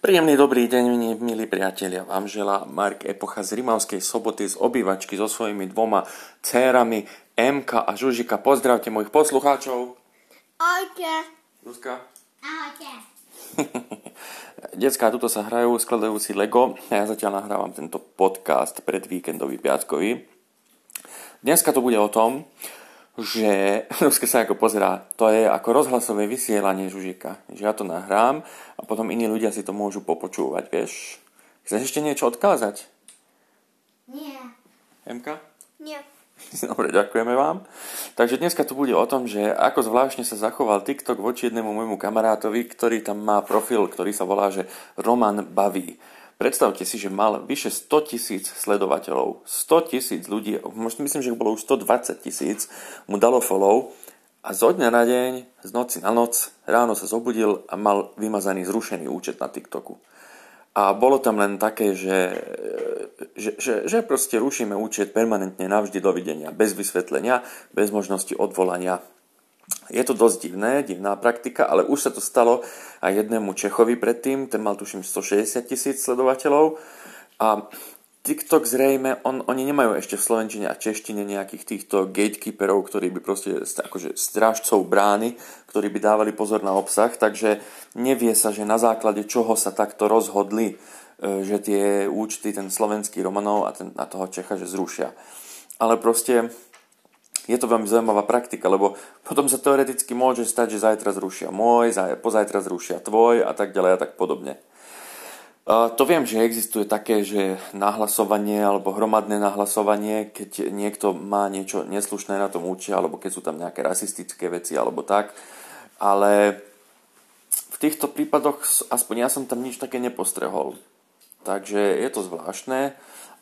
Príjemný dobrý deň, milí priatelia. Vám želá Mark Epocha z Rimavskej soboty z obývačky so svojimi dvoma cérami Emka a Žužika. Pozdravte mojich poslucháčov. Ahojte. Zuzka. Ahojte. Decká, tuto sa hrajú skladajú si Lego. Ja zatiaľ nahrávam tento podcast pred víkendový piatkový. Dneska to bude o tom, že Ruske sa ako pozerá, to je ako rozhlasové vysielanie Žužika. Že ja to nahrám a potom iní ľudia si to môžu popočúvať, vieš. Chceš ešte niečo odkázať? Nie. Emka? Nie. Dobre, ďakujeme vám. Takže dneska tu bude o tom, že ako zvláštne sa zachoval TikTok voči jednému môjmu kamarátovi, ktorý tam má profil, ktorý sa volá, že Roman Baví. Predstavte si, že mal vyše 100 tisíc sledovateľov. 100 tisíc ľudí, myslím, že bolo už 120 tisíc, mu dalo follow a zo dňa na deň, z noci na noc, ráno sa zobudil a mal vymazaný zrušený účet na TikToku. A bolo tam len také, že, že, že, že proste rušíme účet permanentne navždy dovidenia, bez vysvetlenia, bez možnosti odvolania je to dosť divné, divná praktika, ale už sa to stalo aj jednému Čechovi predtým, ten mal tuším 160 tisíc sledovateľov a TikTok zrejme, on, oni nemajú ešte v slovenčine a češtine nejakých týchto gatekeeperov, ktorí by proste, akože strážcov brány, ktorí by dávali pozor na obsah, takže nevie sa, že na základe čoho sa takto rozhodli, e, že tie účty, ten slovenský Romanov a, ten, a toho Čecha, že zrušia. Ale proste je to veľmi zaujímavá praktika, lebo potom sa teoreticky môže stať, že zajtra zrušia môj, pozajtra zrušia tvoj a tak ďalej a tak podobne. To viem, že existuje také, že nahlasovanie alebo hromadné nahlasovanie, keď niekto má niečo neslušné na tom úči, alebo keď sú tam nejaké rasistické veci alebo tak, ale v týchto prípadoch aspoň ja som tam nič také nepostrehol. Takže je to zvláštne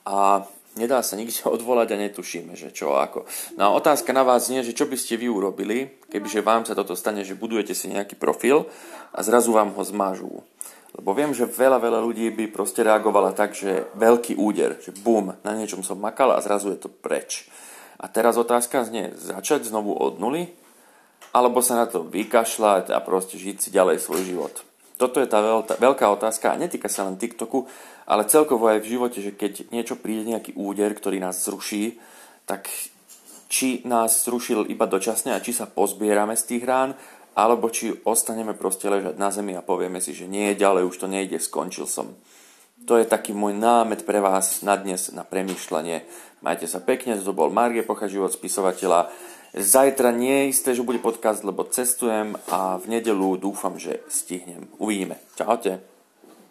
a nedá sa nikde odvolať a netušíme, že čo ako. No a otázka na vás nie, že čo by ste vy urobili, kebyže vám sa toto stane, že budujete si nejaký profil a zrazu vám ho zmažú. Lebo viem, že veľa, veľa ľudí by proste reagovala tak, že veľký úder, že bum, na niečom som makal a zrazu je to preč. A teraz otázka znie, začať znovu od nuly? Alebo sa na to vykašľať a proste žiť si ďalej svoj život? Toto je tá veľká otázka a netýka sa len TikToku, ale celkovo aj v živote, že keď niečo príde, nejaký úder, ktorý nás zruší, tak či nás zrušil iba dočasne a či sa pozbierame z tých rán, alebo či ostaneme proste ležať na zemi a povieme si, že nie, ďalej už to nejde, skončil som. To je taký môj námet pre vás na dnes na premýšľanie. Majte sa pekne, to bol Margie Pocha, život spisovateľa. Zajtra nie je isté, že bude podcast, lebo cestujem a v nedelu dúfam, že stihnem. Uvidíme. Čaute.